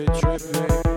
be tripping.